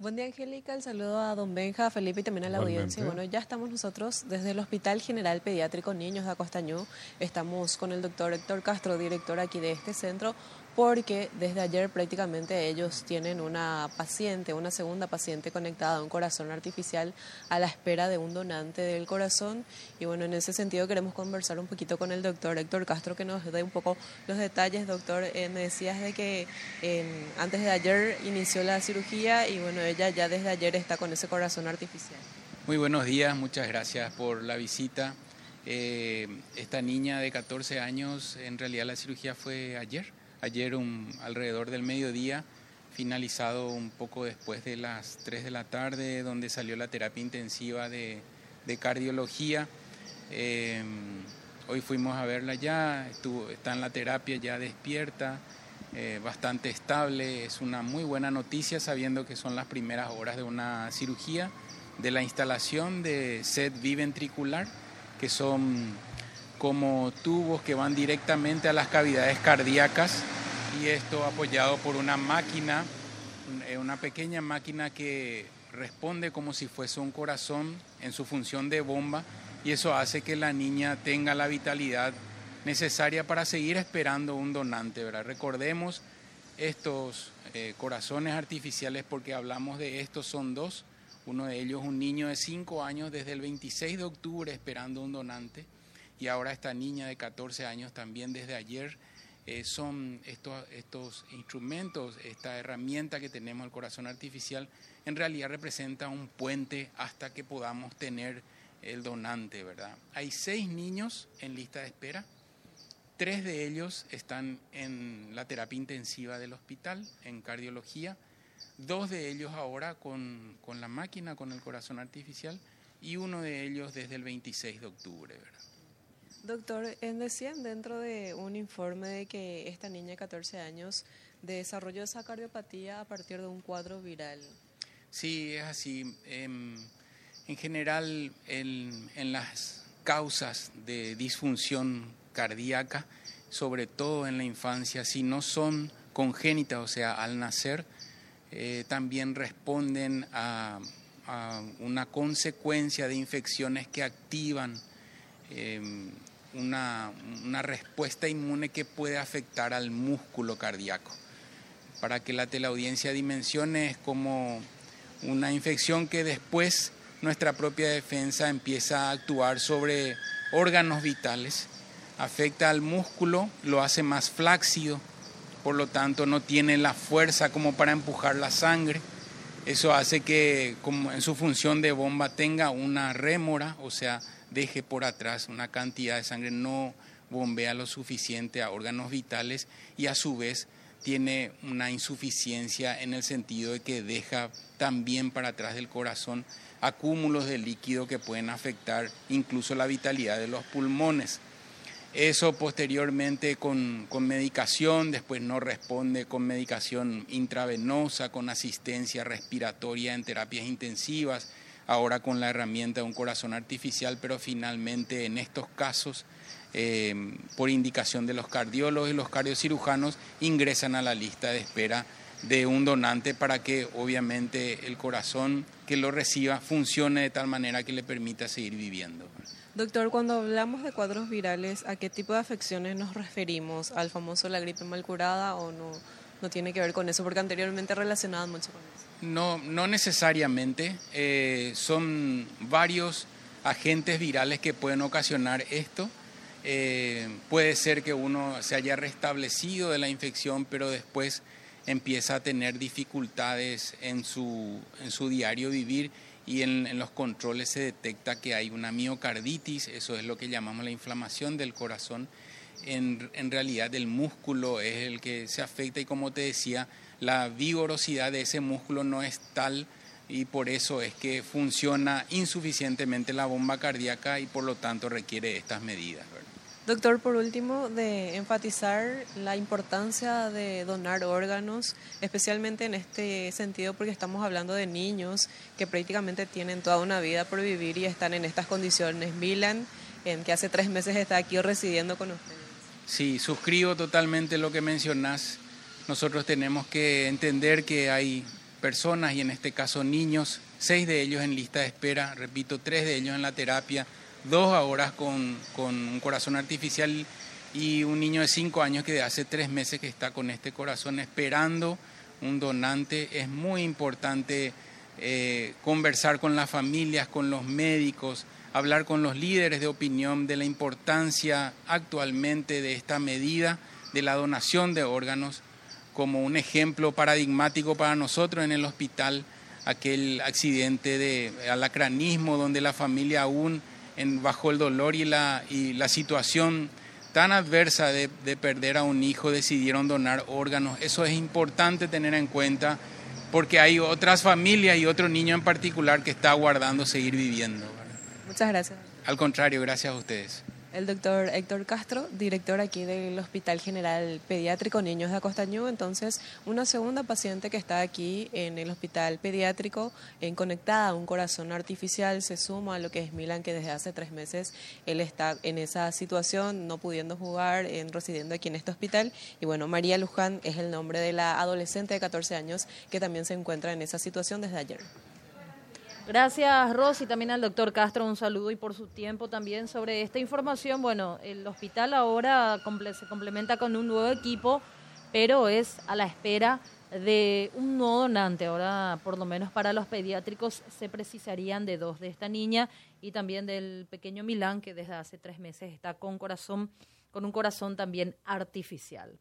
Buen día, Angélica. El saludo a don Benja, Felipe y también a la audiencia. Bueno, ya estamos nosotros desde el Hospital General Pediátrico Niños de Acostañú. Estamos con el doctor Héctor Castro, director aquí de este centro, porque desde ayer prácticamente ellos tienen una paciente, una segunda paciente conectada a un corazón artificial a la espera de un donante del corazón. Y bueno, en ese sentido queremos conversar un poquito con el doctor Héctor Castro que nos dé un poco los detalles. Doctor, eh, me decías de que eh, antes de ayer inició la cirugía y bueno, ella ya desde ayer está con ese corazón artificial. Muy buenos días, muchas gracias por la visita. Eh, esta niña de 14 años, en realidad la cirugía fue ayer, ayer alrededor del mediodía, finalizado un poco después de las 3 de la tarde, donde salió la terapia intensiva de, cardiología. Eh, hoy fuimos a verla ya, está en la terapia ya despierta. Eh, bastante estable. Es una muy buena noticia sabiendo que son las primeras horas de una cirugía, de la instalación de set biventricular, que son como tubos que van directamente a las cavidades cardíacas y esto apoyado por una máquina, eh, una pequeña máquina que responde como si fuese un corazón en su función de bomba y eso hace que la niña tenga la vitalidad necesaria para seguir esperando un donante. ¿verdad? Recordemos estos eh, corazones artificiales porque hablamos de estos, son dos. Uno de ellos, un niño de 5 años desde el 26 de octubre esperando un donante y ahora esta niña de 14 años también desde ayer. Eh, son estos, estos instrumentos, esta herramienta que tenemos, el corazón artificial, en realidad representa un puente hasta que podamos tener el donante, ¿verdad? Hay seis niños en lista de espera, Tres de ellos están en la terapia intensiva del hospital, en cardiología. Dos de ellos ahora con, la máquina, con el corazón artificial, y uno de ellos desde el 26 de octubre. ¿verdad? Doctor, decían dentro de un informe de que esta niña de 14 años desarrolló esa cardiopatía a partir de un cuadro viral. Sí, es así. Em, en, general, en, en las causas de disfunción cardíaca, sobre todo en la infancia, si no son congénitas, o sea, al nacer, eh, también responden a, una consecuencia de infecciones que activan em, una, una, respuesta inmune que puede afectar al músculo cardíaco. Para que la teleaudiencia dimensione es como una infección que después nuestra propia defensa empieza a actuar sobre órganos vitales afecta al músculo, lo hace más flácido, por lo tanto no tiene la fuerza como para empujar la sangre. Eso hace que como en su función de bomba tenga una rémora, o sea, deje por atrás una cantidad de sangre, no bombea lo suficiente a órganos vitales y a su vez tiene una insuficiencia en el sentido de que deja también para atrás del corazón acúmulos de líquido que pueden afectar incluso la vitalidad de los pulmones. Eso posteriormente con, medicación, después no responde con medicación intravenosa, con asistencia respiratoria en terapias intensivas, ahora con la herramienta de un corazón artificial, pero finalmente en estos casos, eh, por indicación de los cardiólogos y los cardiocirujanos, ingresan a la lista de espera de un donante para que obviamente el corazón que lo reciba funcione de tal manera que le permita seguir viviendo. Doctor, cuando hablamos de cuadros virales, ¿a qué tipo de afecciones nos referimos? ¿Al famoso la gripe mal curada o no, no tiene que ver con eso? Porque anteriormente relacionaban mucho con eso. No, no necesariamente. Eh, son varios agentes virales que pueden ocasionar esto. Eh, puede ser que uno se haya restablecido de la infección, pero después empieza a tener dificultades en su, en su diario vivir y en, los controles se detecta que hay una miocarditis, eso es lo que llamamos la inflamación del corazón. En, en, realidad el músculo es el que se afecta y como te decía, la vigorosidad de ese músculo no es tal y por eso es que funciona insuficientemente la bomba cardíaca y por lo tanto requiere estas medidas. Doctor, por último, de enfatizar la importancia de donar órganos, especialmente en este sentido porque estamos hablando de niños que prácticamente tienen toda una vida por vivir y están en estas condiciones. Milan, en que hace tres meses está aquí residiendo con ustedes. Sí, suscribo totalmente lo que mencionás. Nosotros tenemos que entender que hay personas y en este caso niños, seis de ellos en lista de espera, repito, tres de ellos en la terapia, dos ahora con, con un corazón artificial y un niño de cinco años que de hace tres meses que está con este corazón esperando un donante. Es muy importante eh, conversar con las familias, con los médicos, hablar con los líderes de opinión de la importancia actualmente de esta medida de la donación de órganos como un ejemplo paradigmático para nosotros en el hospital, aquel accidente de alacranismo donde la familia aún en, bajo el dolor y la, y la situación tan adversa de, de, perder a un hijo decidieron donar órganos. Eso es importante tener en cuenta porque hay otras familias y otro niño en particular que está aguardando seguir viviendo. Muchas gracias. Al contrario, gracias a ustedes. El doctor Héctor Castro, director aquí del Hospital General Pediátrico Niños de Acostañú. Entonces, una segunda paciente que está aquí en el Hospital Pediátrico, en conectada a un corazón artificial, se suma a lo que es Milan, que desde hace tres meses él está en esa situación, no pudiendo jugar, en, residiendo aquí en este hospital. Y bueno, María Luján es el nombre de la adolescente de 14 años que también se encuentra en esa situación desde ayer. Gracias, Rosy, también al doctor Castro un saludo y por su tiempo también sobre esta información. Bueno, el hospital ahora se complementa con un nuevo equipo, pero es a la espera de un nuevo donante. Ahora, por lo menos para los pediátricos, se precisarían de dos, de esta niña y también del pequeño Milán, que desde hace tres meses está con corazón, con un corazón también artificial.